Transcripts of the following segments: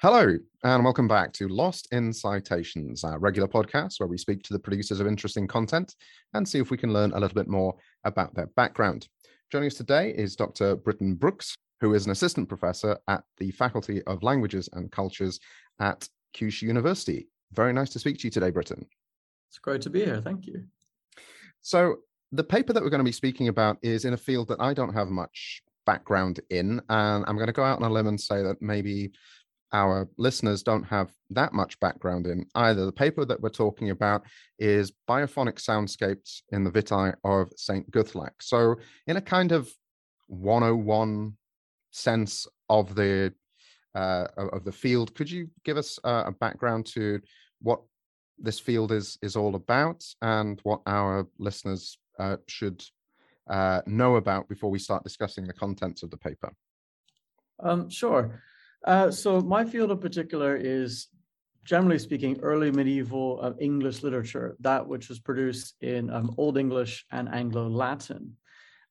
Hello, and welcome back to Lost in Citations, our regular podcast where we speak to the producers of interesting content and see if we can learn a little bit more about their background. Joining us today is Dr. Britton Brooks, who is an assistant professor at the Faculty of Languages and Cultures at Kyushu University. Very nice to speak to you today, Britton. It's great to be here. Thank you. So, the paper that we're going to be speaking about is in a field that I don't have much background in, and I'm going to go out on a limb and say that maybe our listeners don't have that much background in either. The paper that we're talking about is Biophonic Soundscapes in the Vitae of St. Guthlac. So, in a kind of 101 sense of the uh, of the field, could you give us a background to what this field is is all about and what our listeners uh, should uh, know about before we start discussing the contents of the paper? Um, sure. Uh, so my field in particular is, generally speaking, early medieval uh, English literature, that which was produced in um, Old English and Anglo-Latin.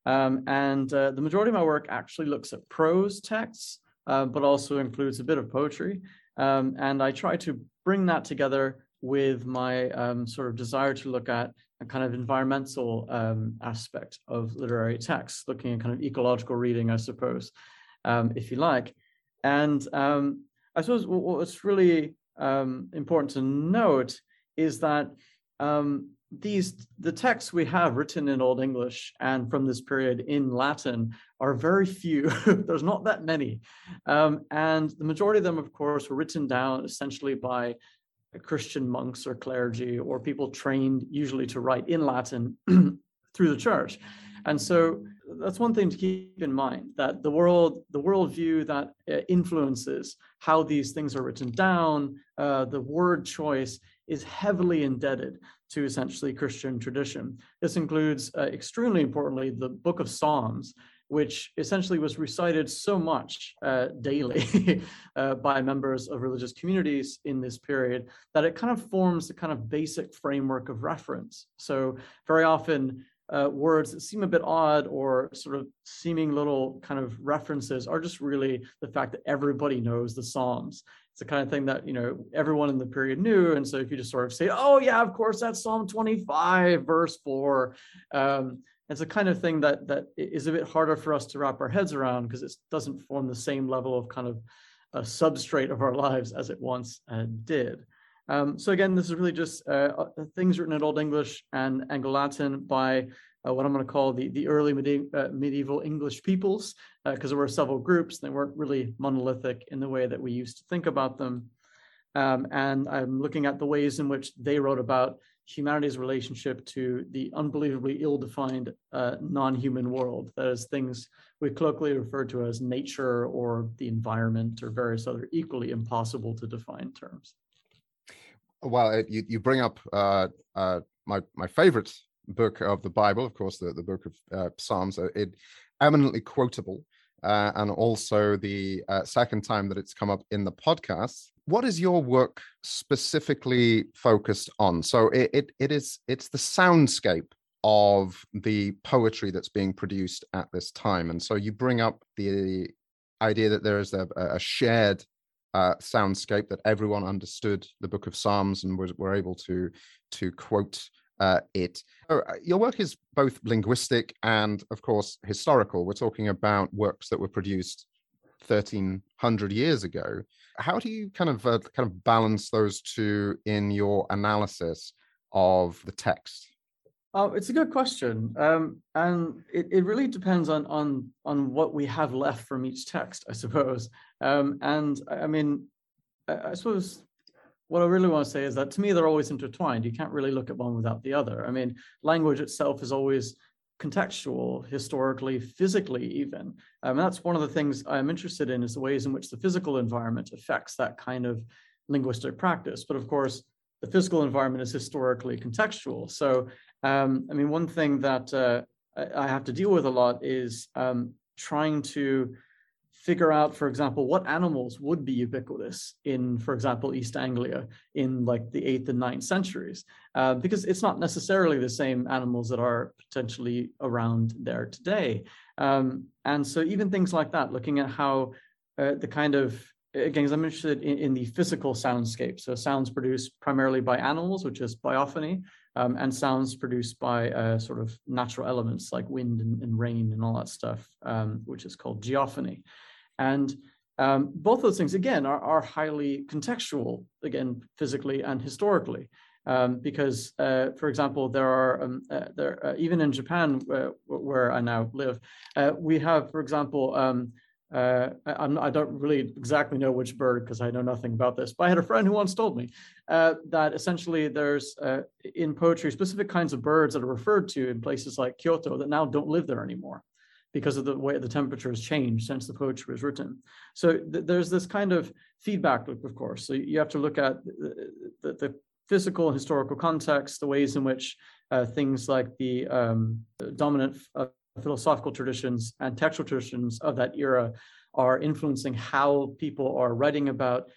Um, and uh, the majority of my work actually looks at prose texts, uh, but also includes a bit of poetry. Um, and I try to bring that together with my um, sort of desire to look at a kind of environmental um, aspect of literary texts, looking at kind of ecological reading, I suppose, um, if you like. And um, I suppose what's really um, important to note is that um, these the texts we have written in Old English and from this period in Latin are very few. There's not that many, um, and the majority of them, of course, were written down essentially by Christian monks or clergy or people trained usually to write in Latin through the church. And so that's one thing to keep in mind that the world, the worldview that uh, influences how these things are written down, uh, the word choice is heavily indebted to essentially Christian tradition. This includes, uh, extremely importantly, the Book of Psalms, which essentially was recited so much uh, daily uh, by members of religious communities in this period that it kind of forms the kind of basic framework of reference. So very often uh, words that seem a bit odd or sort of seeming little kind of references are just really the fact that everybody knows the Psalms. It's the kind of thing that, you know, everyone in the period knew. And so if you just sort of say, oh, yeah, of course, that's Psalm 25, verse 4. Um, it's a kind of thing that that is a bit harder for us to wrap our heads around because it doesn't form the same level of kind of a substrate of our lives as it once uh, did. Um, so again, this is really just uh, uh, things written in Old English and Anglo-Latin by uh, what I'm going to call the, the early medi- uh, medieval English peoples, because uh, there were several groups. They weren't really monolithic in the way that we used to think about them. Um, and I'm looking at the ways in which they wrote about humanity's relationship to the unbelievably ill-defined uh, non-human world. That is things we colloquially refer to as nature or the environment or various other equally impossible to define terms well, you, you bring up uh, uh, my my favorite book of the Bible, of course, the, the book of uh, Psalms. Uh, it eminently quotable, uh, and also the uh, second time that it's come up in the podcast. What is your work specifically focused on? So it, it, it is it's the soundscape of the poetry that's being produced at this time, and so you bring up the idea that there is a, a shared soundscape that everyone understood the Book of Psalms and was, were able to to quote uh, it. Uh, your work is both linguistic and, of course, historical. We're talking about works that were produced 1300 years ago. How do you kind of uh, kind of balance those two in your analysis of the text? Oh, it's a good question, um, and it, it really depends on on on what we have left from each text, I suppose. Um, and I mean, I, I, suppose what I really want to say is that to me they're always intertwined. You can't really look at one without the other. I mean, language itself is always contextual, historically, physically, even. Um, and that's one of the things I'm interested in is the ways in which the physical environment affects that kind of linguistic practice. But of course, the physical environment is historically contextual. So um, I mean, one thing that uh, I have to deal with a lot is um, trying to figure out, for example, what animals would be ubiquitous in, for example, East Anglia in like the eighth and ninth centuries, uh, because it's not necessarily the same animals that are potentially around there today. Um, and so even things like that, looking at how uh, the kind of again, I'm interested in, in, the physical soundscape. So sounds produced primarily by animals, which is biophony, um, and sounds produced by uh, sort of natural elements like wind and, and rain and all that stuff, um, which is called geophony. And um, both those things, again, are, are, highly contextual, again, physically and historically. Um, because, uh, for example, there are um, uh, there uh, even in Japan, uh, where I now live, uh, we have, for example, um, uh, I'm, I do not really exactly know which bird because I know nothing about this, but I had a friend who once told me uh, that essentially there's uh, in poetry specific kinds of birds that are referred to in places like Kyoto that now don't live there anymore because of the way the temperature has changed since the poetry was written. So th- there's this kind of feedback loop, of course. So you have to look at the, the, the physical and historical context, the ways in which uh, things like the, um, dominant uh, philosophical traditions and textual traditions of that era are influencing how people are writing about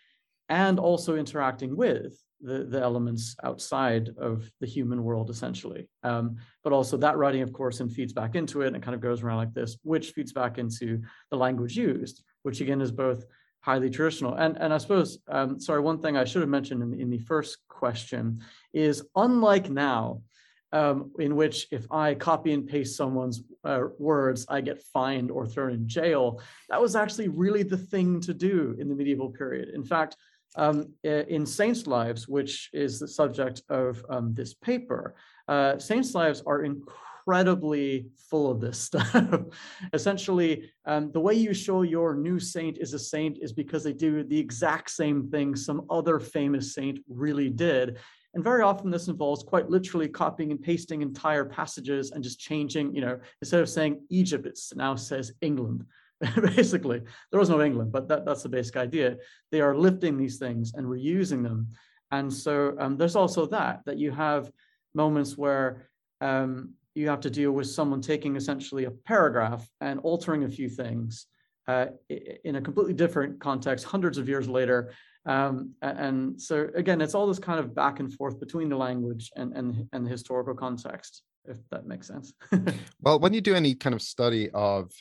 and also interacting with the, the elements outside of the human world, essentially. Um, but also that writing, of course, and feeds back into it and kind of goes around like this, which feeds back into the language used, which again is both highly traditional. And, and I suppose, um, sorry, one thing I should have mentioned in, in the first question is unlike now, um, in which if I copy and paste someone's uh, words, I get fined or thrown in jail. That was actually really the thing to do in the medieval period. In fact, um, in Saints' Lives, which is the subject of um, this paper, uh, Saints' Lives are incredibly full of this stuff. Essentially, um, the way you show your new saint is a saint is because they do the exact same thing some other famous saint really did. And very often this involves quite literally copying and pasting entire passages and just changing, you know, instead of saying Egypt, it now says England. Basically, there was no England, but that, that's the basic idea. They are lifting these things and reusing them. And so um, there's also that, that you have moments where um, you have to deal with someone taking essentially a paragraph and altering a few things uh, in a completely different context hundreds of years later um, and so again, it's all this kind of back and forth between the language and, and, and the historical context, if that makes sense. well, when you do any kind of study of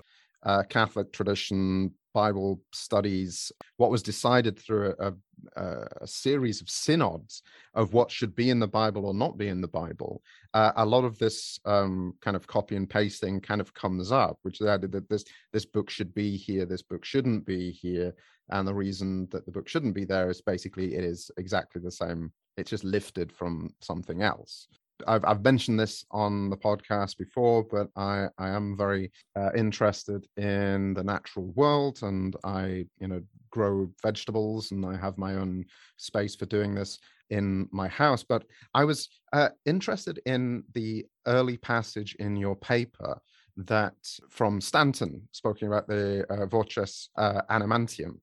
uh, Catholic tradition, Bible studies, what was decided through a, a, a, series of synods of what should be in the Bible or not be in the Bible, uh, a lot of this um, kind of copy and pasting kind of comes up, which added that this this book should be here, this book shouldn't be here, and the reason that the book shouldn't be there is basically it is exactly the same. It's just lifted from something else. I've, I've mentioned this on the podcast before, but I, I am very uh, interested in the natural world and I, you know, grow vegetables and I have my own space for doing this in my house. But I was uh, interested in the early passage in your paper that from Stanton, speaking about the uh, voces uh, animantium,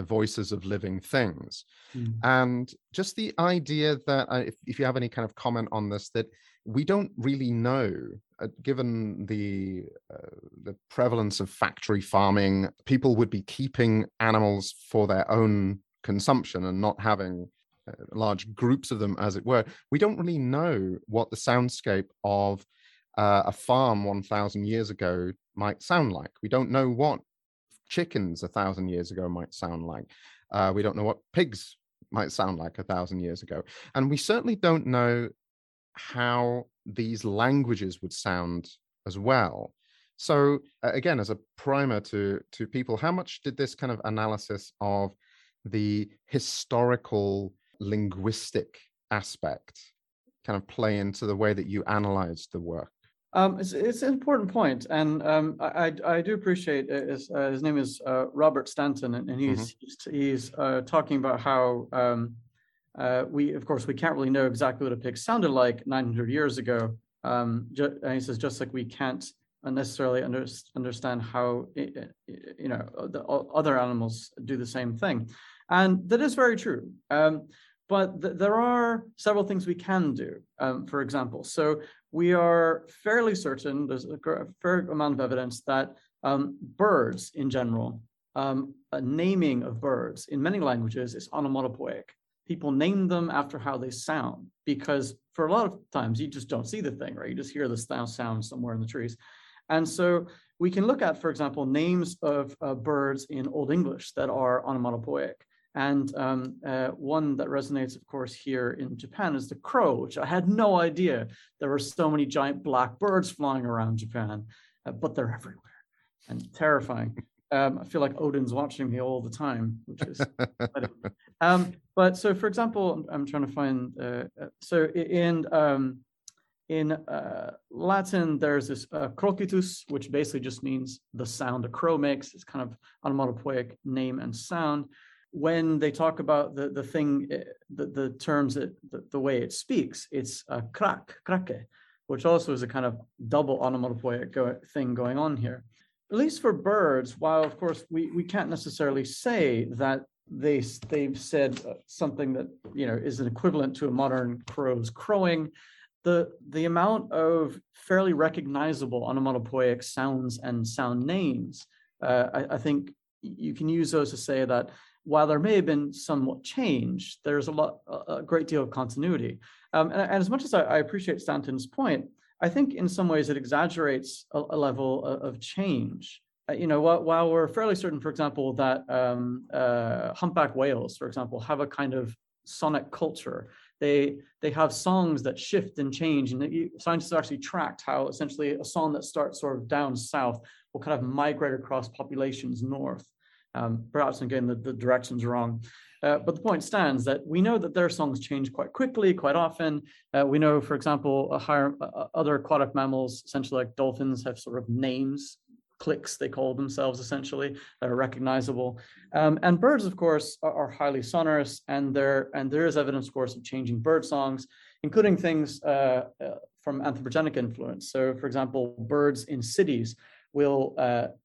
the voices of living things. Mm. And just the idea that, uh, if, if you have any kind of comment on this, that we don't really know, uh, given the uh, the prevalence of factory farming, people would be keeping animals for their own consumption and not having uh, large groups of them, as it were. We don't really know what the soundscape of uh, a farm 1,000 years ago might sound like. We don't know what chickens a thousand years ago might sound like. Uh, we don't know what pigs might sound like a thousand years ago. And we certainly don't know how these languages would sound as well. So again, as a primer to to people, how much did this kind of analysis of the historical linguistic aspect kind of play into the way that you analyzed the work? Um, it's, it's an important point, and um, I, I do appreciate uh, his, uh, his name is uh, Robert Stanton, and, he's mm-hmm. he's, uh, talking about how um, uh, we, of course, we can't really know exactly what a pig sounded like 900 years ago. Um, ju- and he says just like we can't necessarily under, understand how you know the other animals do the same thing, and that is very true. But th- there are several things we can do. Um, for example, so we are fairly certain, there's a fair amount of evidence that um, birds in general, um, a naming of birds in many languages is onomatopoeic. People name them after how they sound because for a lot of times you just don't see the thing, right? You just hear the sound somewhere in the trees. And so we can look at, for example, names of uh, birds in Old English that are onomatopoeic. And um, uh, one that resonates, of course, here in Japan is the crow, which I had no idea there were so many giant black birds flying around Japan, uh, but they're everywhere and terrifying. Um, I feel like Odin's watching me all the time, which is. um, but so, for example, I'm, trying to find. Uh, uh so in um, in uh, Latin, there's this uh, crocitus, which basically just means the sound a crow makes. It's kind of onomatopoeic name and sound. When they talk about the the thing, uh, the, the terms, that, the, the way it speaks, it's a krak, krake, which also is a kind of double onomatopoeic go, thing going on here. At least for birds, while of course we, we can't necessarily say that they they've said uh, something that you know is an equivalent to a modern crow's crowing, the the amount of fairly recognizable onomatopoeic sounds and sound names, uh, I, I, think you can use those to say that while there may have been somewhat change, there's a lot a great deal of continuity. Um, and, and, as much as I, I appreciate Stanton's point, I think in some ways it exaggerates a, a level of, of change. Uh, you know, while, while, we're fairly certain, for example, that um, uh, humpback whales, for example, have a kind of sonic culture. They they have songs that shift and change, and you, scientists actually tracked how essentially a song that starts sort of down south will kind of migrate across populations north. Um, perhaps again the, the direction's wrong. Uh, but the point stands that we know that their songs change quite quickly, quite often. Uh, we know, for example, higher, uh, other aquatic mammals, essentially like dolphins, have sort of names, clicks they call themselves essentially, that are recognizable. Um, and birds, of course, are, are, highly sonorous, and there and there is evidence, of course, of changing bird songs, including things uh, uh, from anthropogenic influence. So, for example, birds in cities will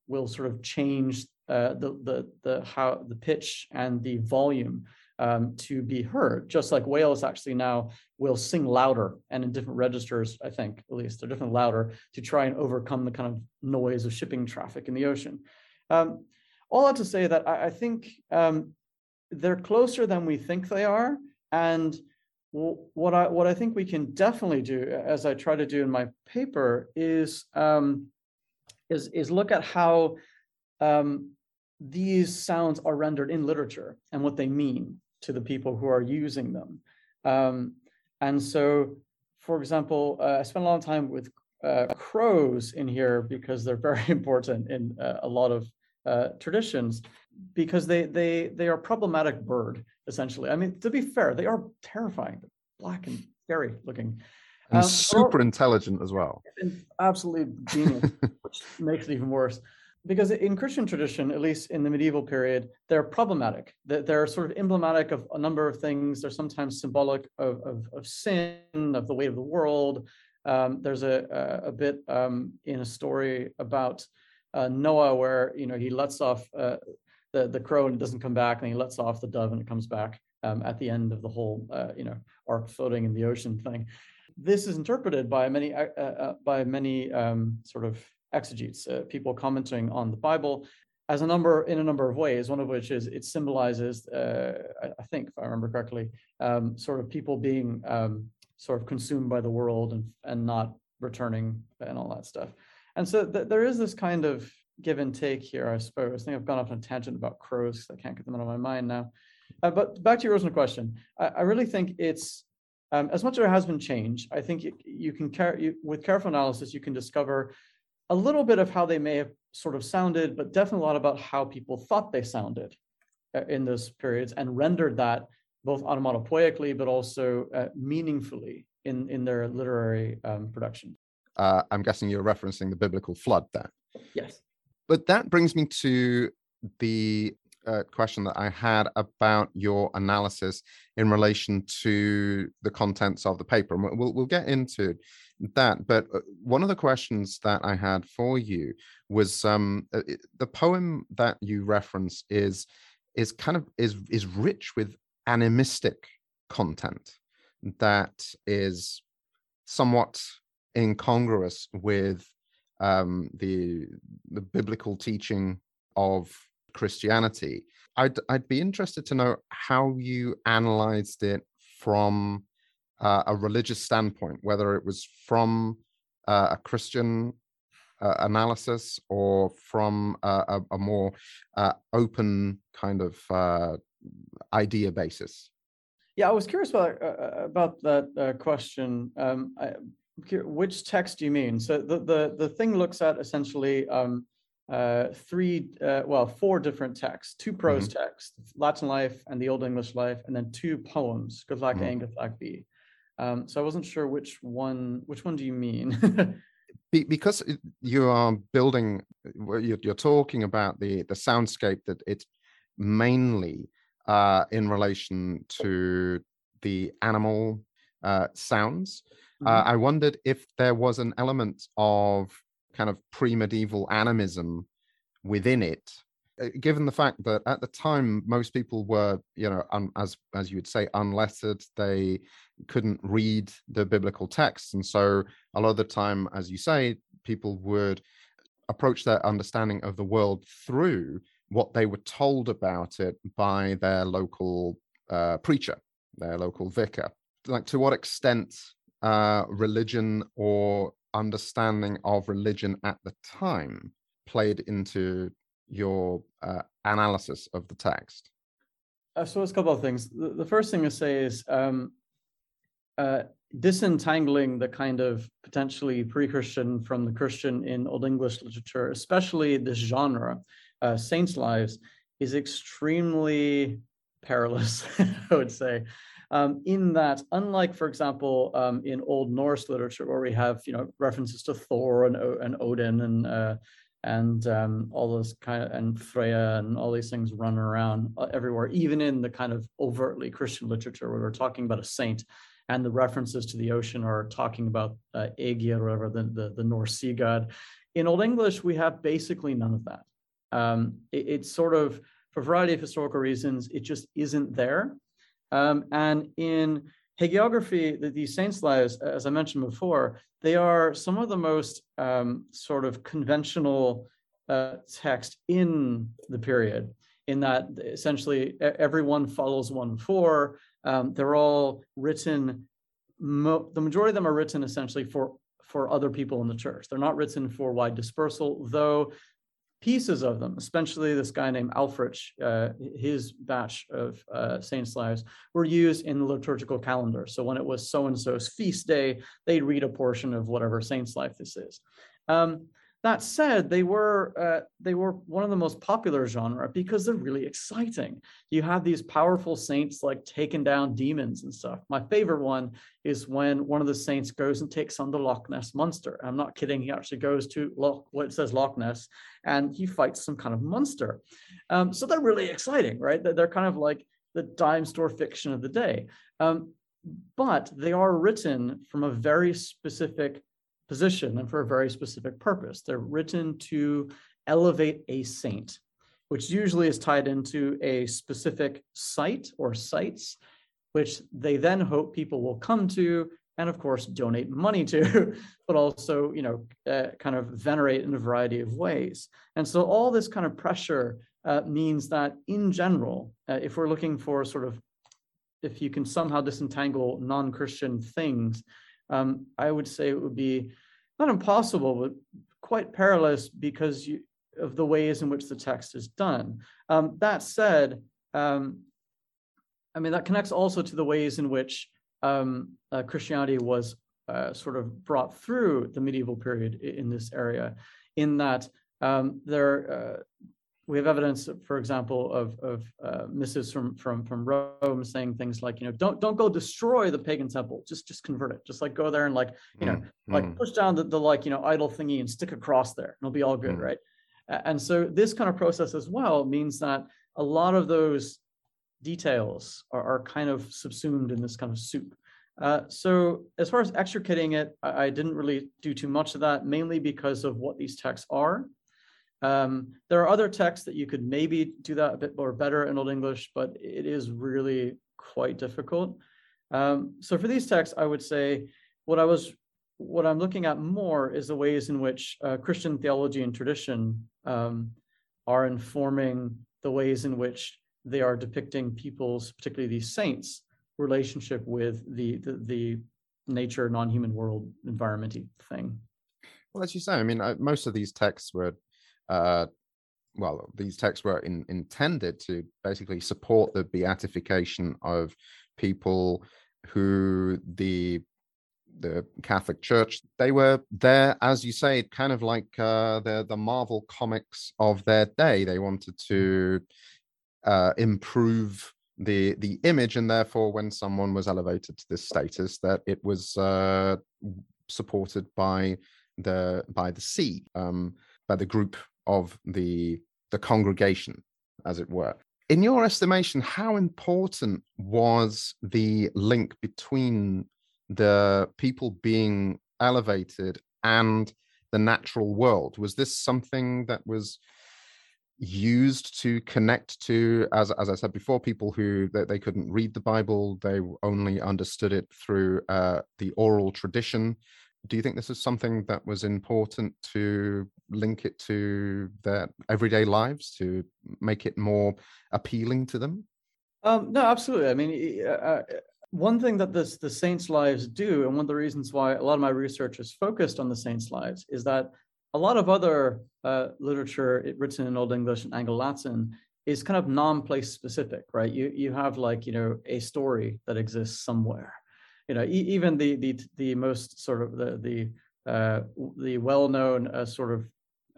will sort of change uh, the the the how the pitch and the volume um, to be heard. Just like whales actually now will sing louder and in different registers, I think at least they're different louder to try and overcome the kind of noise of shipping traffic in the ocean. Um, all that to say that I, I think um, they're closer than we think they are, and what I what I think we can definitely do, as I try to do in my paper, is um, is is look at how um, these sounds are rendered in literature and what they mean to the people who are using them. Um, and so, for example, uh, I spent a lot of time with uh, crows in here because they're very important in uh, a lot of uh, traditions because they they they are problematic bird essentially. I mean, to be fair, they are terrifying, black and scary looking. And um, super intelligent as well. Absolutely genius, which makes it even worse because in Christian tradition, at least in the medieval period, they're problematic. They're sort of emblematic of a number of things. They're sometimes symbolic of, of, of sin, of the weight of the world. Um, there's a, a, bit um, in a story about uh, Noah where you know he lets off uh, the the crow and it doesn't come back, and he lets off the dove and it comes back um, at the end of the whole uh, you know ark floating in the ocean thing. This is interpreted by many uh, uh, by many um, sort of exegetes, uh, people commenting on the Bible, as a number in a number of ways. One of which is it symbolizes, uh, I, think, if I remember correctly, um, sort of people being um, sort of consumed by the world and and not returning and all that stuff. And so th- there is this kind of give and take here, I suppose. I think I've gone off on a tangent about crows. Because I can't get them out of my mind now. Uh, but back to your original question, I, I really think it's um, as much as there has been change. I think you, you can care you, with careful analysis, you can discover a little bit of how they may have sort of sounded, but definitely a lot about how people thought they sounded uh, in those periods and rendered that both onomatopoeically, but also uh, meaningfully in, in their literary um, production. Uh, I'm guessing you're referencing the biblical flood there. Yes. But that brings me to the uh, question that I had about your analysis in relation to the contents of the paper. And we'll, we'll get into that. But uh, one of the questions that I had for you was um, uh, the poem that you reference is is kind of is is rich with animistic content that is somewhat incongruous with um, the the biblical teaching of Christianity. I'd I'd be interested to know how you analyzed it from uh, a religious standpoint, whether it was from uh, a Christian uh, analysis or from a, a more uh, open kind of uh, idea basis? Yeah, I was curious about uh, about that uh, question. Um, I, which text do you mean? So the the the thing looks at essentially um, uh, three, uh, well, four different texts: two prose mm-hmm. texts, Latin Life and the Old English Life, and then two poems, Guthlac mm-hmm. A and Guthlac B. Um, so I wasn't sure which one. Which one do you mean? Be, because you are building, you're, you're talking about the the soundscape that it's mainly uh, in relation to the animal uh, sounds. Uh, mm-hmm. Uh, I wondered if there was an element of kind of pre-medieval animism within it, uh, given the fact that at the time most people were, you know, un, as as you would say, unlettered. They couldn't read the biblical texts, and so a lot of the time, as you say, people would approach their understanding of the world through what they were told about it by their local uh, preacher, their local vicar. Like, to what extent uh, religion or understanding of religion at the time played into your uh, analysis of the text? Uh, so, it's a couple of things. The, the first thing to say is um, uh, disentangling the kind of potentially pre-Christian from the Christian in Old English literature, especially this genre, uh, saints' lives is extremely perilous, I would say. Um, in that, unlike, for example, um, in Old Norse literature, where we have you know references to Thor and, and Odin and uh, and um, all those kind of and Freya and all these things running around uh, everywhere, even in the kind of overtly Christian literature where we're talking about a saint, and the references to the ocean are talking about uh, Aegir, or whatever the, the the Norse sea god. In Old English, we have basically none of that. Um, it, it's sort of, for a variety of historical reasons, it just isn't there. Um, and in hagiography, the, these saints' lives, as I mentioned before, they are some of the most um, sort of conventional uh, text in the period, in that essentially everyone follows one four. Um, they're all written, mo- the majority of them are written essentially for for other people in the church. They're not written for wide dispersal, though pieces of them, especially this guy named Ælfric, uh, his batch of uh, saints' lives were used in the liturgical calendar. So when it was so and so's feast day, they'd read a portion of whatever saint's life this is. Um, that said, they were uh, they were one of the most popular genre because they're really exciting. You have these powerful saints like taking down demons and stuff. My favorite one is when one of the saints goes and takes on the Loch Ness monster. I'm not kidding. He actually goes to Loch, what it says Loch Ness, and he fights some kind of monster. Um, so they're really exciting, right? They're kind of like the dime store fiction of the day. Um, but they are written from a very specific position and for a very specific purpose. They're written to elevate a saint, which usually is tied into a specific site or sites, which they then hope people will come to and of course donate money to but also you know uh, kind of venerate in a variety of ways and so all this kind of pressure uh, means that in general uh, if we're looking for sort of if you can somehow disentangle non-christian things um, I would say it would be not impossible, but quite perilous because you, of the ways in which the text is done. Um, that said, um, I mean, that connects also to the ways in which um, uh, Christianity was uh, sort of brought through the medieval period in this area, in that um, there uh, we have evidence, for example, of of uh, missives from from from Rome saying things like, you know, don't don't go destroy the pagan temple, just just convert it, just like go there and like, you know, mm, like mm. push down the, the like you know idol thingy and stick a cross there, and it'll be all good, mm. right? And so this kind of process as well means that a lot of those details are, are kind of subsumed in this kind of soup. Uh, so as far as extricating it, I, I didn't really do too much of that, mainly because of what these texts are um, there are other texts that you could maybe do that a bit more better in Old English, but it is really quite difficult. Um, so for these texts, I would say what I was what I'm looking at more is the ways in which uh, Christian theology and tradition um, are informing the ways in which they are depicting people's, particularly these saints, relationship with the the, the nature non-human world environmenty thing. Well, as you say, I mean, uh, most of these texts were, uh, well, these texts were in, intended to basically support the beatification of people who the the Catholic Church, they were there, as you say, kind of like uh, the the Marvel comics of their day. They wanted to uh, improve the the image, and therefore, when someone was elevated to this status, that it was uh, supported by the by the see, um, by the group of the the congregation, as it were. In your estimation, how important was the link between the people being elevated and the natural world? Was this something that was used to connect to as as i said before people who they, they couldn't read the bible they only understood it through uh, the oral tradition do you think this is something that was important to link it to their everyday lives to make it more appealing to them? Um, no absolutely. I mean uh, one thing that this the saints' lives do, and one of the reasons why a lot of my research is focused on the saints' lives, is that a lot of other uh, literature written in Old English and Anglo-Latin is kind of non-place specific, right? You you have like you know a story that exists somewhere, you know. E- even the the the most sort of the the uh, the well-known uh, sort of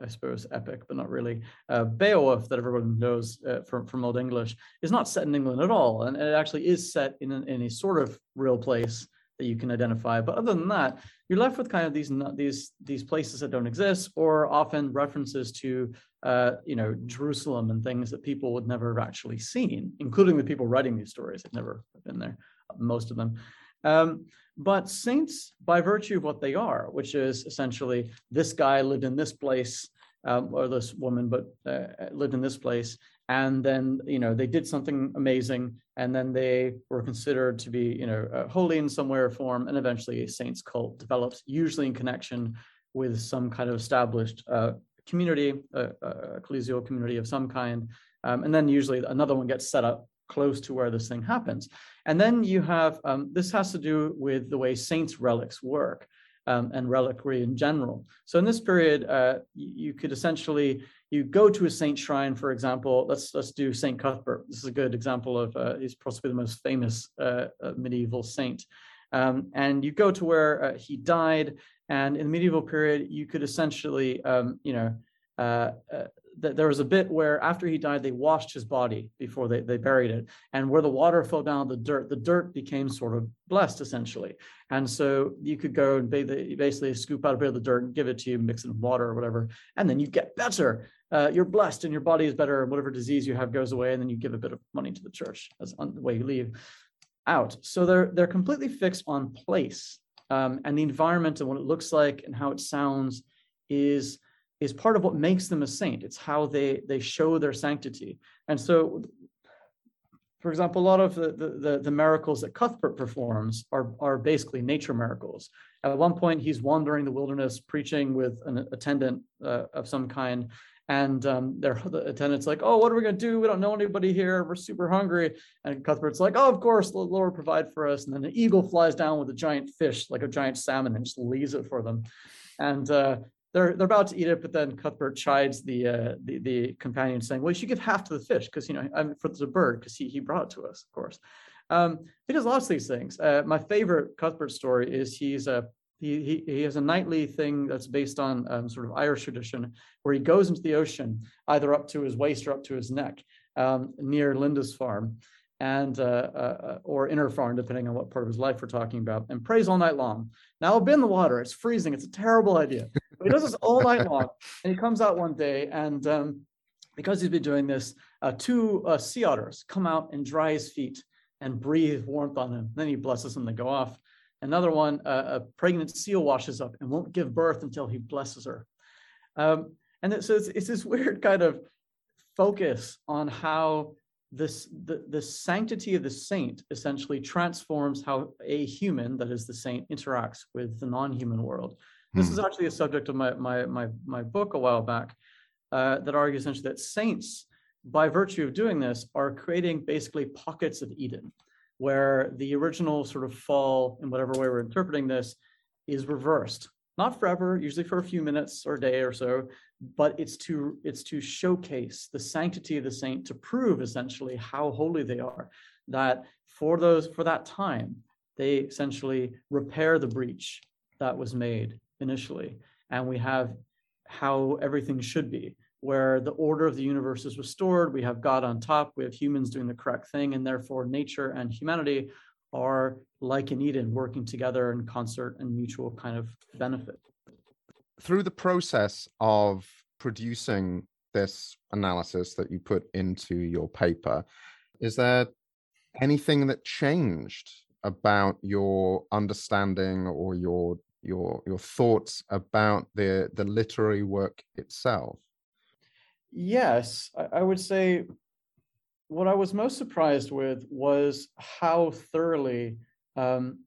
I suppose, epic, but not really. Uh, Beowulf, that everyone knows uh, from, from Old English, is not set in England at all. And it actually is set in a, in a sort of real place that you can identify. But other than that, you're left with kind of these these these places that don't exist, or often references to uh, you know Jerusalem and things that people would never have actually seen, including the people writing these stories. Have never been there, most of them. Um, but saints, by virtue of what they are, which is essentially this guy lived in this place, um, or this woman, but uh, lived in this place, and then you know they did something amazing, and then they were considered to be you know uh, holy in some way or form, and eventually a saints cult develops, usually in connection with some kind of established uh, community, uh, uh, ecclesial community of some kind, um, and then usually another one gets set up close to where this thing happens. And then you have, um, this has to do with the way saints' relics work um, and reliquary in general. So in this period, uh, you could essentially, you go to a saint shrine, for example, let's, let's do Saint Cuthbert. This is a good example of, uh, he's possibly the most famous uh, uh medieval saint. Um, and you go to where uh, he died, and in the medieval period, you could essentially, um, you know, uh, uh, there was a bit where after he died, they washed his body before they, they buried it. And where the water fell down the dirt, the dirt became sort of blessed essentially. And so you could go and basically scoop out a bit of the dirt and give it to you, mix it in water or whatever. And then you get better. Uh, you're blessed and your body is better. And whatever disease you have goes away. And then you give a bit of money to the church as on the way you leave out. So they're, they're completely fixed on place. Um, and the environment and what it looks like and how it sounds is is part of what makes them a saint. It's how they they show their sanctity. And so, for example, a lot of the the, the miracles that Cuthbert performs are are basically nature miracles. At one point, he's wandering the wilderness preaching with an attendant uh, of some kind. And um, their the attendant's like, "Oh, what are we gonna do? We don't know anybody here. We're super hungry." And Cuthbert's like, "Oh, of course, the Lord provide for us." And then an eagle flies down with a giant fish, like a giant salmon, and just leaves it for them. And uh, they're they're about to eat it, but then Cuthbert chides the uh, the, the companion, saying, "Well, you should give half to the fish because you know I'm for the bird because he he brought it to us, of course." Um, he does lots of these things. Uh, my favorite Cuthbert story is he's a he, he, he has a nightly thing that's based on um, sort of Irish tradition where he goes into the ocean, either up to his waist or up to his neck, um, near Lindisfarne and uh, uh, or Inner Farne, depending on what part of his life we're talking about, and prays all night long. Now I'll be in the water. It's freezing. It's a terrible idea. He does this all night long, and he comes out one day, and um, because he's been doing this, uh, two uh, sea otters come out and dry his feet and breathe warmth on him. Then he blesses them. They go off. Another one, uh, a pregnant seal washes up and won't give birth until he blesses her. Um, and so it's, it's this weird kind of focus on how this the, the sanctity of the saint essentially transforms how a human that is the saint interacts with the non-human world this is hmm. actually a subject of my my my, my book a while back uh, that argues essentially that saints by virtue of doing this are creating basically pockets of eden where the original sort of fall in whatever way we're interpreting this is reversed not forever, usually for a few minutes or a day or so, but it's to it's to showcase the sanctity of the saint to prove essentially how holy they are. That for those for that time, they essentially repair the breach that was made initially, and we have how everything should be where the order of the universe is restored. We have God on top, we have humans doing the correct thing, and therefore nature and humanity are like in Eden, working together in concert and mutual kind of benefit. Through the process of producing this analysis that you put into your paper, is there anything that changed about your understanding or your your your thoughts about the the literary work itself Yes, I, I would say what I was most surprised with was how thoroughly, um,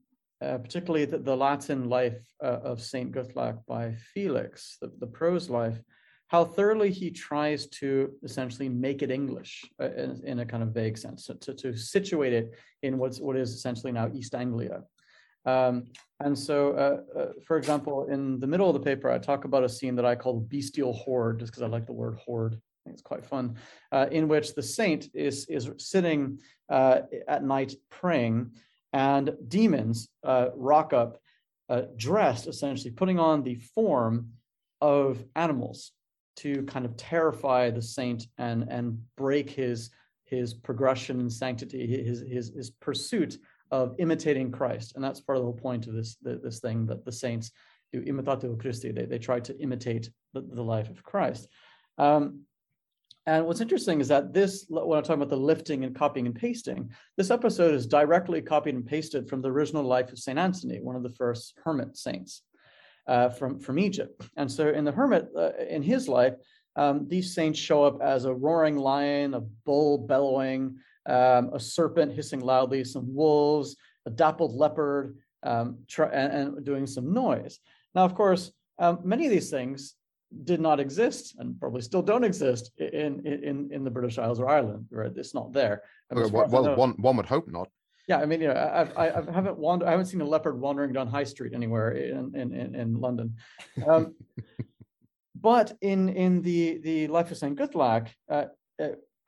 uh, particularly the, the, Latin life uh, of Saint Guthlac by Felix, the, the, prose life, how thoroughly he tries to essentially make it English uh, in, in, a kind of vague sense, to, to, to, situate it in what's what is essentially now East Anglia. Um, and so, uh, uh, for example, in the middle of the paper, I talk about a scene that I call bestial horde, just because I like the word horde. I think it's quite fun, uh, in which the saint is is sitting uh, at night praying, and demons uh, rock up, uh, dressed essentially, putting on the form of animals to kind of terrify the saint and and break his his progression in sanctity, his his his pursuit of imitating Christ. And that's part of the whole point of this, this thing that the saints do imitatio Christi. They, they try to imitate the, the life of Christ. Um, and what's interesting is that this, when I'm talking about the lifting and copying and pasting, this episode is directly copied and pasted from the original life of St. Anthony, one of the first hermit saints uh, from, from Egypt. And so in the hermit, uh, in his life, um, these saints show up as a roaring lion, a bull bellowing, um, a serpent hissing loudly, some wolves, a dappled leopard, um, try, and, and, doing some noise. Now, of course, um, many of these things did not exist and probably still don't exist in in in the British Isles or Ireland. Right? It's not there. Well, well one one would hope not. Yeah, I mean, you know, I've, I, I haven't wandered, I haven't seen a leopard wandering down High Street anywhere in in in, in London. Um, but in in the the life of Saint Guthlac, uh,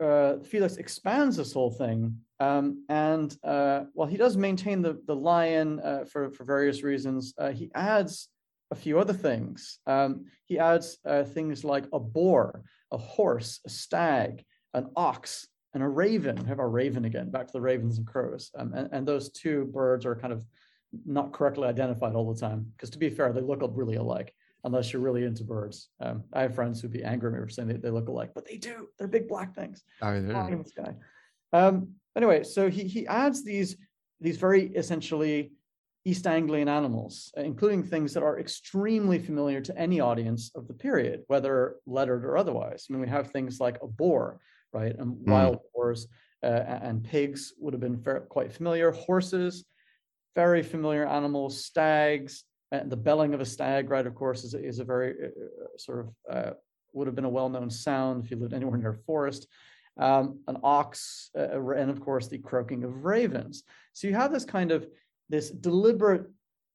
uh, Felix expands this whole thing, um, and uh, while he does maintain the the lion uh, for for various reasons, uh, he adds a few other things. Um, he adds uh, things like a boar, a horse, a stag, an ox, and a raven. We have our raven again, back to the ravens and crows, um, and, and those two birds are kind of not correctly identified all the time because to be fair, they look really alike unless you're really into birds. Um, I have friends who'd be angry at me for saying they, they look alike, but they do. They're big black things. I mean, the sky. Um, anyway, so he he adds these these very essentially East Anglian animals, including things that are extremely familiar to any audience of the period, whether lettered or otherwise. I mean, we have things like a boar, right, and mm. wild boars uh, and pigs would have been fair, quite familiar. Horses, very familiar animals. Stags, and the belling of a stag, right, of course, is, is a very uh, uh, sort of uh, would have been a well-known sound if you lived anywhere near a forest. Um, an ox, uh, and of course the croaking of ravens. So you have this kind of this deliberate,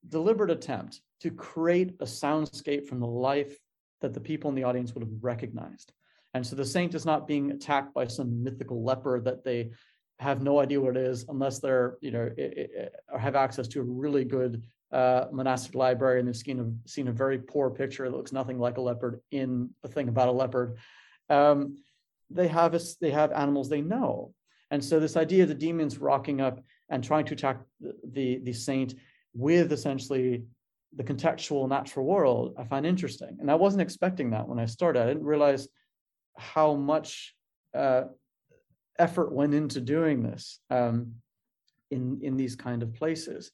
deliberate attempt to create a soundscape from the life that the people in the audience would have recognized. And so the saint is not being attacked by some mythical leper that they have no idea what it is unless they're, you know, it, it, have access to a really good uh, monastic library and they've seen a, seen a very poor picture that looks nothing like a leopard in a thing about a leopard. Um, they have a, they have animals they know, and so this idea of the demons rocking up and trying to attack the, the, saint with essentially the contextual natural world, I find interesting, and I wasn't expecting that when I started. I didn't realize how much uh, effort went into doing this um, in in these kind of places.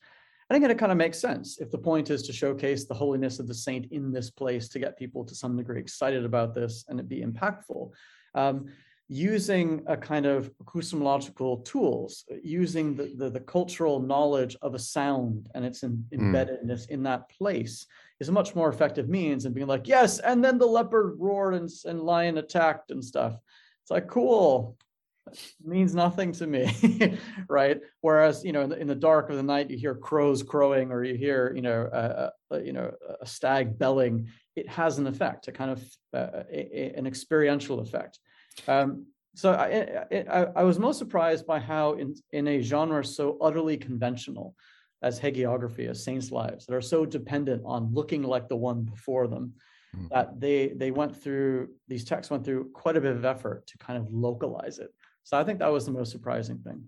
I think it kind of makes sense if the point is to showcase the holiness of the saint in this place to get people to some degree excited about this and it be impactful. Um, using a kind of acoustemological tools, using the, the, the, cultural knowledge of a sound and its in, hmm. embeddedness mm. in that place is a much more effective means than being like, yes, and then the leopard roared and, and lion attacked and stuff. It's like, cool. Means nothing to me, right? Whereas, you know, in the, in the, dark of the night, you hear crows crowing or you hear, you know, you know, a stag belling. It has an effect, a kind of uh, a, a, an experiential effect. Um, so I, I, I, was most surprised by how in, in a genre so utterly conventional as hagiography, as saints' lives, that are so dependent on looking like the one before them, mm. that they they went through these texts went through quite a bit of effort to kind of localize it. So I think that was the most surprising thing.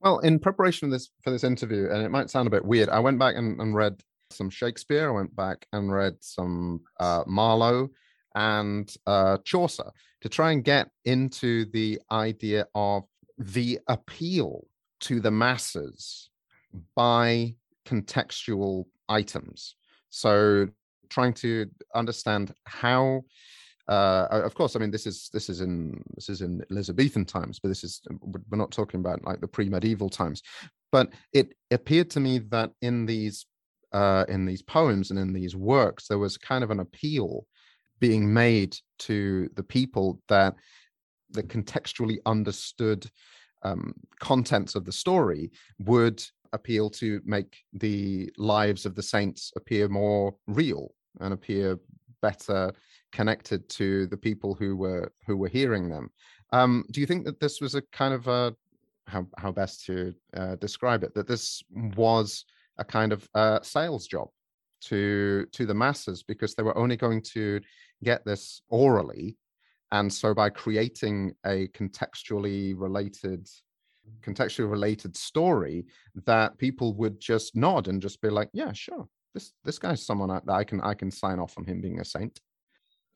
Well, in preparation for this for this interview, and it might sound a bit weird, I went back and, and read some Shakespeare. I went back and read some uh, Marlowe and uh, Chaucer to try and get into the idea of the appeal to the masses by contextual items. So trying to understand how uh, of course, I mean this is this is in this is in Elizabethan times, but this is we're not talking about like the pre-medieval times. But it appeared to me that in these uh, in these poems and in these works, there was kind of an appeal being made to the people that the contextually understood um, contents of the story would appeal to make the lives of the saints appear more real and appear better connected to the people who were who were hearing them. Um, do you think that this was a kind of a how how best to uh, describe it that this was a kind of uh, sales job to to the masses because they were only going to get this orally and so by creating a contextually related contextually related story that people would just nod and just be like yeah sure this this guy's someone that i can i can sign off on him being a saint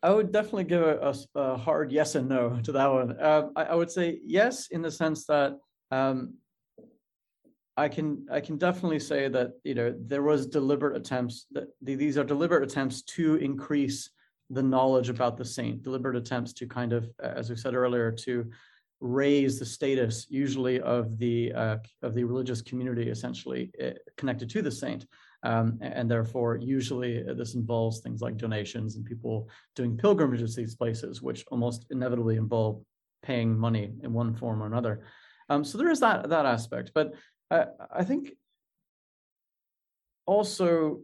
i would definitely give a, a, a hard yes and no to that one. Uh, I, I, would say yes in the sense that um, I can I can definitely say that you know there was deliberate attempts that these are deliberate attempts to increase the knowledge about the saint, deliberate attempts to kind of, as we said earlier, to raise the status usually of the uh, of the religious community essentially uh, connected to the saint um, and therefore usually this involves things like donations and people doing pilgrimages to these places which almost inevitably involve paying money in one form or another um, so there is that that aspect but I, I think also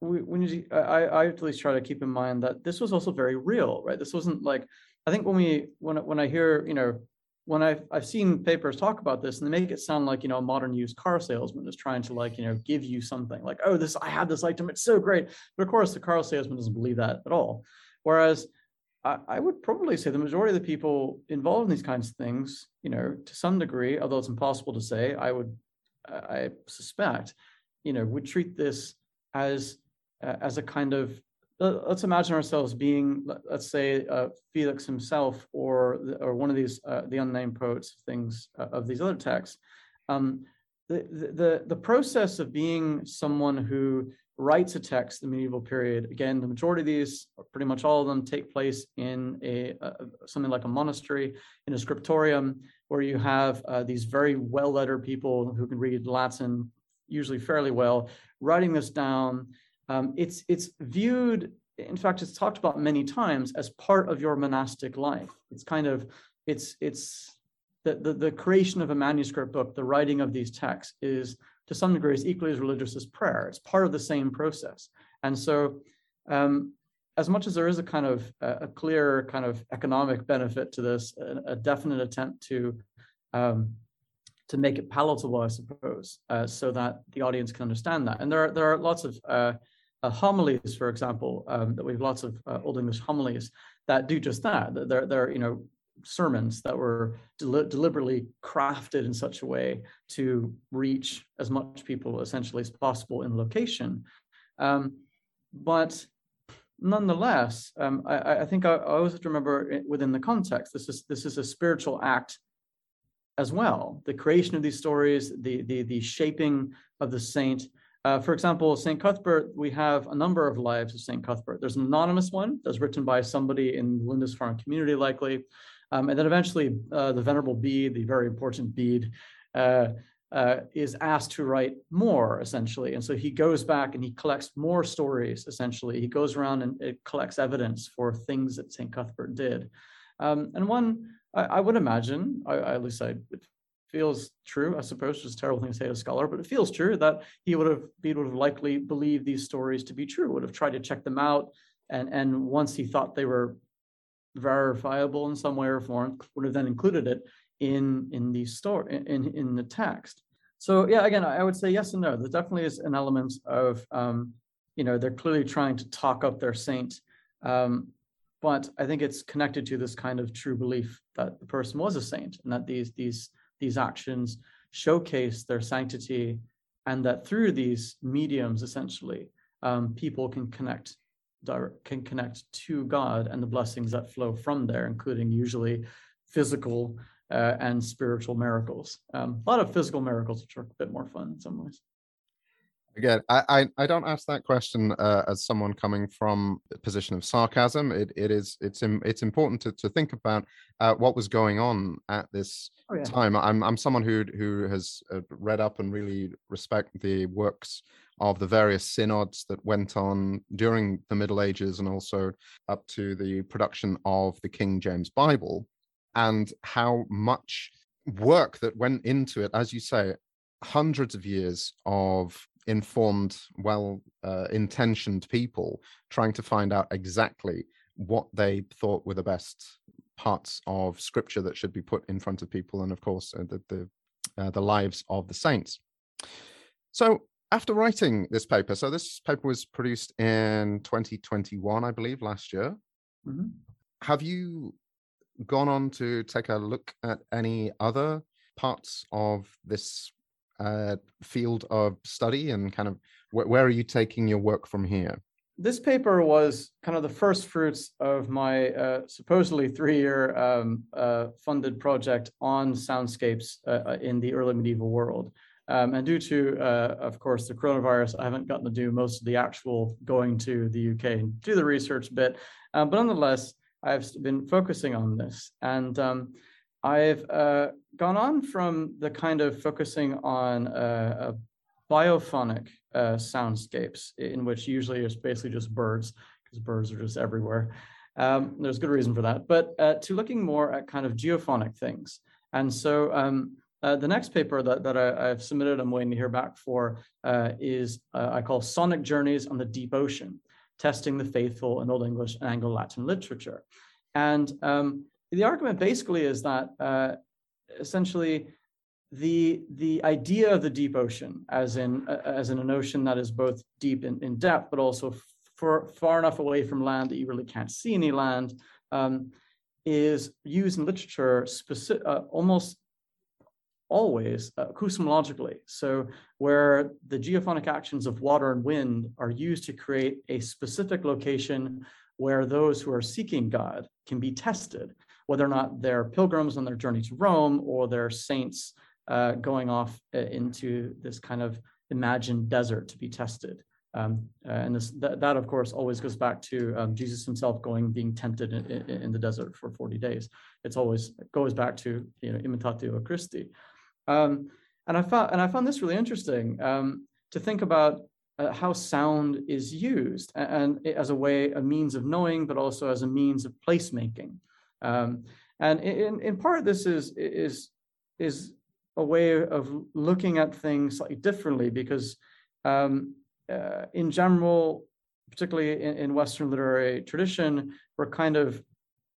we, we need to, I, I at least try to keep in mind that this was also very real, right? This wasn't like I think when we when when I hear you know when I've I've seen papers talk about this and they make it sound like you know a modern used car salesman is trying to like you know give you something like oh this I had this item it's so great. But of course the car salesman doesn't believe that at all. Whereas I, I would probably say the majority of the people involved in these kinds of things you know to some degree although it's impossible to say I would I suspect, you know, would treat this as uh, as a kind of let's imagine ourselves being, let's say, uh, Felix himself, or or one of these uh, the unnamed poets things uh, of these other texts. Um, the, the the process of being someone who writes a text the medieval period again the majority of these pretty much all of them take place in a, a something like a monastery in a scriptorium where you have uh, these very well-lettered people who can read Latin usually fairly well, writing this down. Um, it's it's viewed, in fact, it's talked about many times as part of your monastic life. It's kind of it's it's the, the, the creation of a manuscript book, the writing of these texts is to some degree is equally as religious as prayer. It's part of the same process. And so um, as much as there is a kind of a clear kind of economic benefit to this, a, a definite attempt to um, to make it palatable, I suppose, uh, so that the audience can understand that. And there are there are lots of uh, uh, homilies, for example, um, that we have lots of uh, Old English homilies that do just that. They're they're you know sermons that were del- deliberately crafted in such a way to reach as much people essentially as possible in location. Um, but nonetheless, um, I, I, think I, I, always have to remember within the context, this is this is a spiritual act as well. The creation of these stories, the the the shaping of the saint. Uh, for example, Saint Cuthbert, we have a number of lives of Saint Cuthbert. There's an anonymous one that's written by somebody in the Lindisfarne community, likely, um, and then eventually uh, the Venerable Bede, the very important Bede, uh, uh, is asked to write more essentially. And so he goes back and he collects more stories essentially. He goes around and collects evidence for things that st cuthbert did. Um, and one I, I would imagine, I, at least I, feels true, I suppose, it's a terrible thing to say to a scholar, but it feels true that he would have, he would have likely believed these stories to be true, would have tried to check them out. And, and once he thought they were verifiable in some way or form, would have then included it in, in the story, in, in the text. So yeah, again, I would say yes and no. There definitely is an element of, um, you know, they're clearly trying to talk up their saint. Um, but I think it's connected to this kind of true belief that the person was a saint and that these these these actions showcase their sanctity, and that through these mediums, essentially, um, people can connect can connect to God and the blessings that flow from there, including usually physical uh, and spiritual miracles. Um, a lot of physical miracles, which are a bit more fun in some ways. Again, I, I, I don't ask that question uh, as someone coming from a position of sarcasm. It, it is it's it's important to, to think about uh, what was going on at this oh, yeah. time. I'm I'm someone who who has uh, read up and really respect the works of the various synods that went on during the Middle Ages and also up to the production of the King James Bible and how much work that went into it, as you say, hundreds of years of informed, well uh, intentioned people trying to find out exactly what they thought were the best parts of scripture that should be put in front of people, and of course, uh, the the, uh, the lives of the saints. So, after writing this paper, so this paper was produced in 2021, I believe, last year. Mm-hmm. Have you gone on to take a look at any other parts of this uh, field of study and kind of wh- where are you taking your work from here? This paper was kind of the first fruits of my uh, supposedly three-year um, uh, funded project on soundscapes uh, uh, in the early medieval world. Um, and due to, uh, of course, the coronavirus, I haven't gotten to do most of the actual going to the UK and do the research bit. but nonetheless, I've been focusing on this. And um, I've uh, gone on from the kind of focusing on uh, biophonic uh, soundscapes, in which usually it's basically just birds, because birds are just everywhere. Um, there's good reason for that, but uh, to looking more at kind of geophonic things. And so um, uh, the next paper that, that I, have submitted, I'm waiting to hear back for, uh, is I call Sonic Journeys on the Deep Ocean, Testing the Faithful in Old English and Anglo-Latin Literature. And um, the argument basically is that uh, essentially the the idea of the deep ocean, as in uh, as in an ocean that is both deep in, in depth, but also for, far enough away from land that you really can't see any land, um, is used in literature specific, uh, almost always uh, cosmologically. So where the geophonic actions of water and wind are used to create a specific location where those who are seeking God can be tested whether or not they're pilgrims on their journey to Rome or they're saints uh, going off uh, into this kind of imagined desert to be tested. Um, uh, and this, that, that, of course, always goes back to um, Jesus himself going, being tempted in, in, in, the desert for 40 days. It's always, it goes back to, you know, imitatio Christi. Um, and I found, and I found this really interesting um, to think about uh, how sound is used and, and, as a way, a means of knowing, but also as a means of placemaking. Um, and in, in part, this is, is, is a way of looking at things slightly differently because um, uh, in general, particularly in, in, Western literary tradition, we're kind of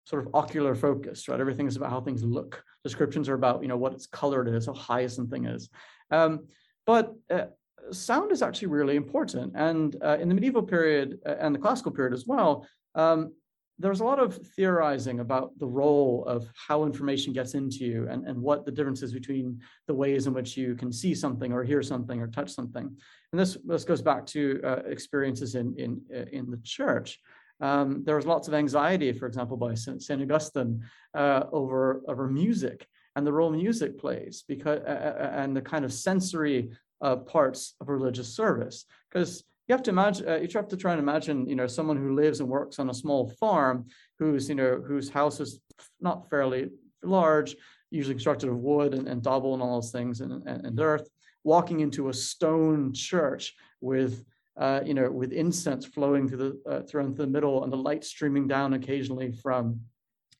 sort of ocular focused, right? Everything is about how things look. Descriptions are about, you know, what its colored is, how high something is. Um, but uh, sound is actually really important. And uh, in the medieval period uh, and the classical period as well, um, there's a lot of theorizing about the role of how information gets into you and, and what the differences between the ways in which you can see something or hear something or touch something. And this, this goes back to uh, experiences in, in, uh, in the church. Um, there was lots of anxiety, for example, by St. Augustine uh, over, over music and the role music plays because uh, uh, and the kind of sensory uh, parts of religious service. Because you have to imagine uh, you have to try and imagine you know someone who lives and works on a small farm whose you know whose house is not fairly large usually constructed of wood and, and double and all those things and, and, and earth walking into a stone church with uh, you know with incense flowing through the uh, through the middle and the light streaming down occasionally from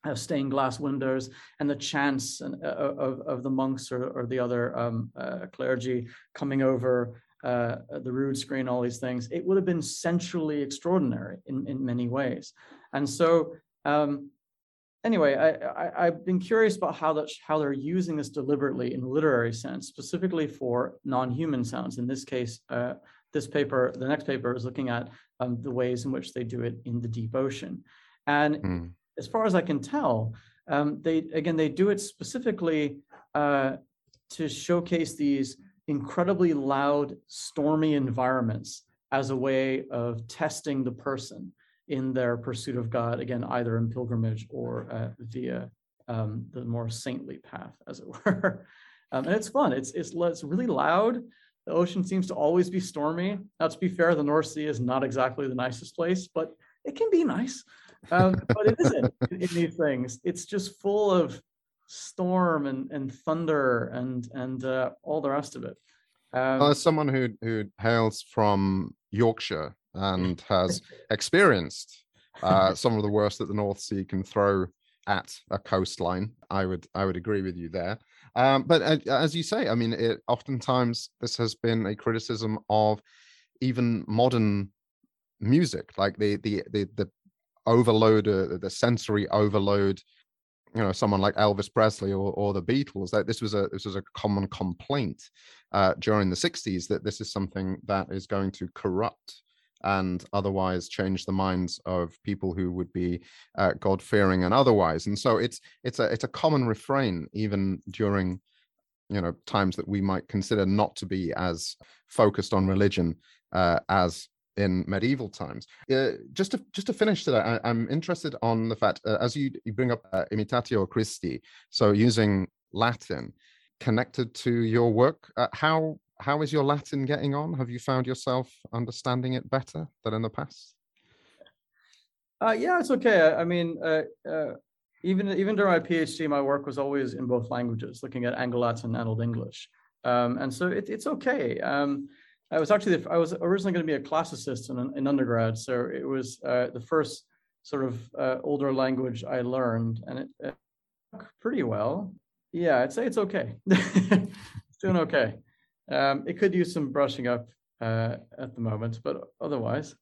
uh, stained glass windows and the chants and, uh, of, of the monks or, or the other um, uh, clergy coming over uh, the rood screen, all these things, it would have been centrally extraordinary in, in many ways. And so, um, anyway, I, I, have been curious about how that how they're using this deliberately in literary sense, specifically for non-human sounds. In this case, uh, this paper, the next paper, is looking at um, the ways in which they do it in the deep ocean. And mm. as far as I can tell, um, they again they do it specifically uh, to showcase these incredibly loud, stormy environments as a way of testing the person in their pursuit of God, again, either in pilgrimage or uh, via um, the more saintly path, as it were. um, and it's fun. It's, it's, it's really loud. The ocean seems to always be stormy. Now, to be fair, the North Sea is not exactly the nicest place, but it can be nice. Um, but it isn't in, in these things. It's just full of storm and, and thunder and and uh, all the rest of it. Um, As someone who who hails from Yorkshire and has experienced uh, some of the worst that the North Sea can throw at a coastline, I would I would agree with you there. Um, but uh, as you say, I mean, it, oftentimes this has been a criticism of even modern music, like the the the, the overload, uh, the sensory overload you know someone like Elvis Presley or, or the Beatles that this was a this was a common complaint uh, during the 60s that this is something that is going to corrupt and otherwise change the minds of people who would be uh, God fearing and otherwise. And so it's it's a it's a common refrain even during you know times that we might consider not to be as focused on religion uh, as in medieval times. Uh, just to just to finish today, I, am interested on the fact uh, as you you bring up uh, imitatio Christi, so using Latin connected to your work. Uh, how how is your Latin getting on? Have you found yourself understanding it better than in the past? Uh, yeah, it's okay. I, I mean, uh, even even during my PhD, my work was always in both languages, looking at Anglo Latin and Old English, um, and so it, it's okay. Um, I was actually the, I was originally going to be a classicist in, in undergrad, so it was uh, the first sort of uh, older language I learned, and it, it pretty well. Yeah, I'd say it's okay. it's doing okay. Um, it could use some brushing up uh, at the moment, but otherwise,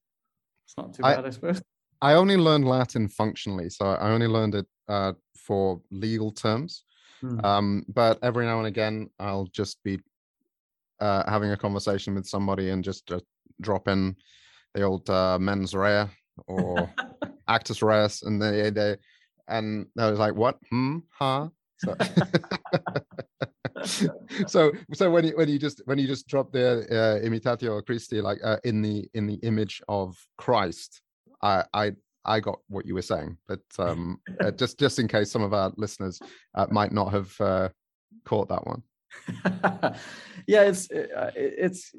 it's not too bad, I, I suppose. I only learned Latin functionally, so I only learned it uh, for legal terms. Hmm. Um, but every now and again, I'll just be uh, having a conversation with somebody and just uh, drop in the old uh, mens rea or actus reus, and they they and I was like, what? Hmm? Huh? So, so, so when you when you just when you just drop the uh, imitatio Christi, like uh, in the in the image of Christ, I I I got what you were saying, but um, uh, just just in case some of our listeners uh, might not have uh, caught that one. yeah, it's uh, it's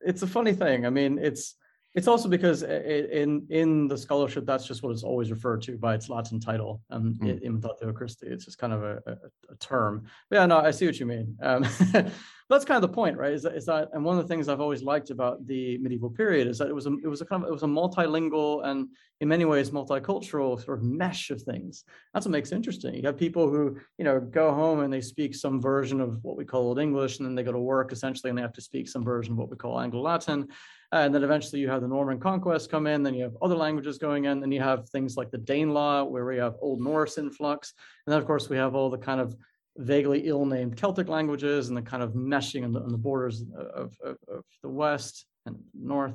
it's a funny thing. I mean, it's it's also because in in the scholarship, that's just what it's always referred to by its Latin title, um, mm. imitatio Christi. It's just kind of a, a, a, term. But yeah, no, I see what you mean. Um, that's kind of the point, right? Is that, is that, and one of the things I've always liked about the medieval period is that it was a it was a kind of it was a multilingual and in many ways multicultural sort of mesh of things. That's what makes it interesting. You have people who you know go home and they speak some version of what we call Old English, and then they go to work essentially, and they have to speak some version of what we call Anglo Latin and then eventually you have the Norman conquest come in, then you have other languages going in, then you have things like the Danelaw, where we have Old Norse influx. And then, of course, we have all the kind of vaguely ill-named Celtic languages and the kind of meshing on the, on the borders of, of, of, the West and North.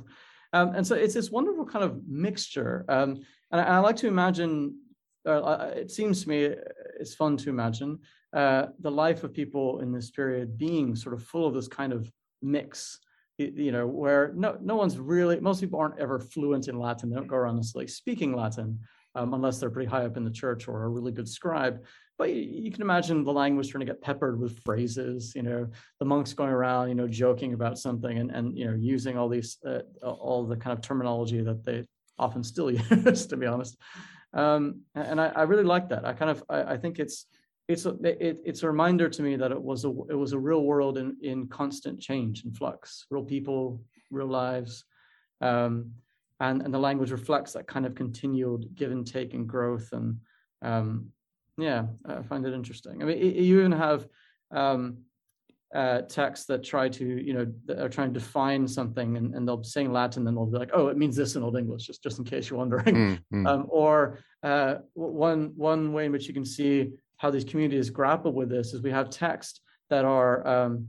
Um, and so it's this wonderful kind of mixture. Um, and, I, I, like to imagine, uh, it seems to me it's fun to imagine uh, the life of people in this period being sort of full of this kind of mix you know, where no no one's really most people aren't ever fluent in Latin. They don't go around necessarily speaking Latin um, unless they're pretty high up in the church or a really good scribe. But you, you, can imagine the language trying to get peppered with phrases. You know, the monks going around, you know, joking about something and and you know using all these uh, all the kind of terminology that they often still use, to be honest. Um, and I, I, really like that. I kind of I, I think it's it's a it, it's a reminder to me that it was a it was a real world in in constant change and flux, real people, real lives, um, and and the language reflects that kind of continued give and take and growth and Um, yeah, I find it interesting. I mean, you even have um, uh, texts that try to, you know, that are trying to define something and, and they'll be saying Latin and they'll be like, oh, it means this in Old English, just, just in case you're wondering. Mm, mm. Um, or uh, one, one way in which you can see how these communities grapple with this is we have text that are um,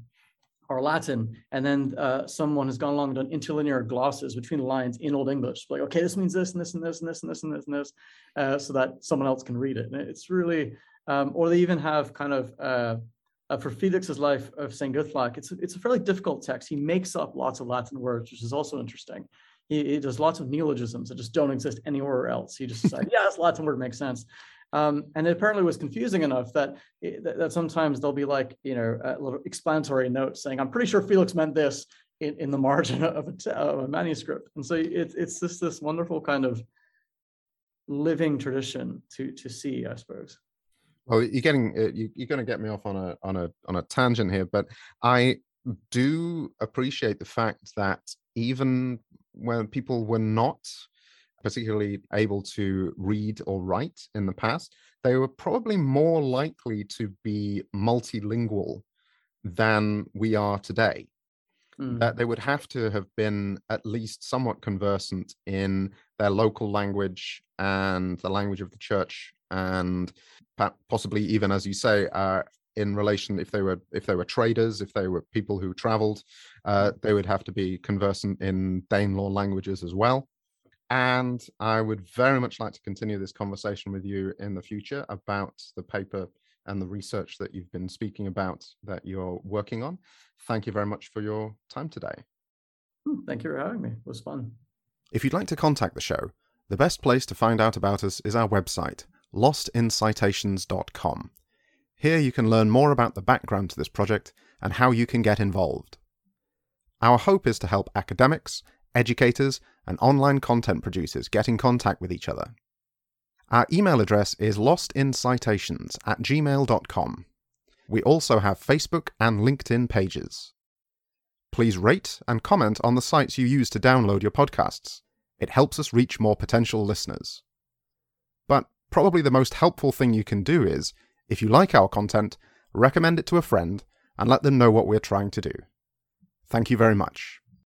are Latin, and then uh, someone has gone along and done interlinear glosses between the lines in Old English. Like, okay, this means this and this and this and this and this and this and this, uh, so that someone else can read it. And it's really, um, or they even have kind of uh, for Felix's life of Saint Guthlac, it's it's a fairly difficult text. He makes up lots of Latin words, which is also interesting. He, he does lots of neologisms that just don't exist anywhere else. He just said, yeah, this Latin word makes sense. Um, and it apparently was confusing enough that, that, that sometimes there'll be like you know a little explanatory note saying, "I'm pretty sure Felix meant this" in, in the margin of a, of a manuscript. And so it's it's just this wonderful kind of living tradition to to see, I suppose. Well, you're getting uh, you're going to get me off on a on a on a tangent here, but I do appreciate the fact that even when people were not particularly able to read or write in the past, they were probably more likely to be multilingual than we are today. Mm. That they would have to have been at least somewhat conversant in their local language and the language of the church, and possibly even, as you say, uh, in relation if they were if they were traders if they were people who traveled uh, they would have to be conversant in Danelaw languages as well and I would very much like to continue this conversation with you in the future about the paper and the research that you've been speaking about that you're working on. Thank you very much for your time today. Hmm, thank you for having me. It was fun. If you'd like to contact the show, the best place to find out about us is our website, lostincitations.com. Here you can learn more about the background to this project and how you can get involved. Our hope is to help academics, educators, and online content producers get in contact with each other. Our email address is lostincitations at gmail.com. We also have Facebook and LinkedIn pages. Please rate and comment on the sites you use to download your podcasts. It helps us reach more potential listeners. But probably the most helpful thing you can do is, if you like our content, recommend it to a friend and let them know what we're trying to do. Thank you very much.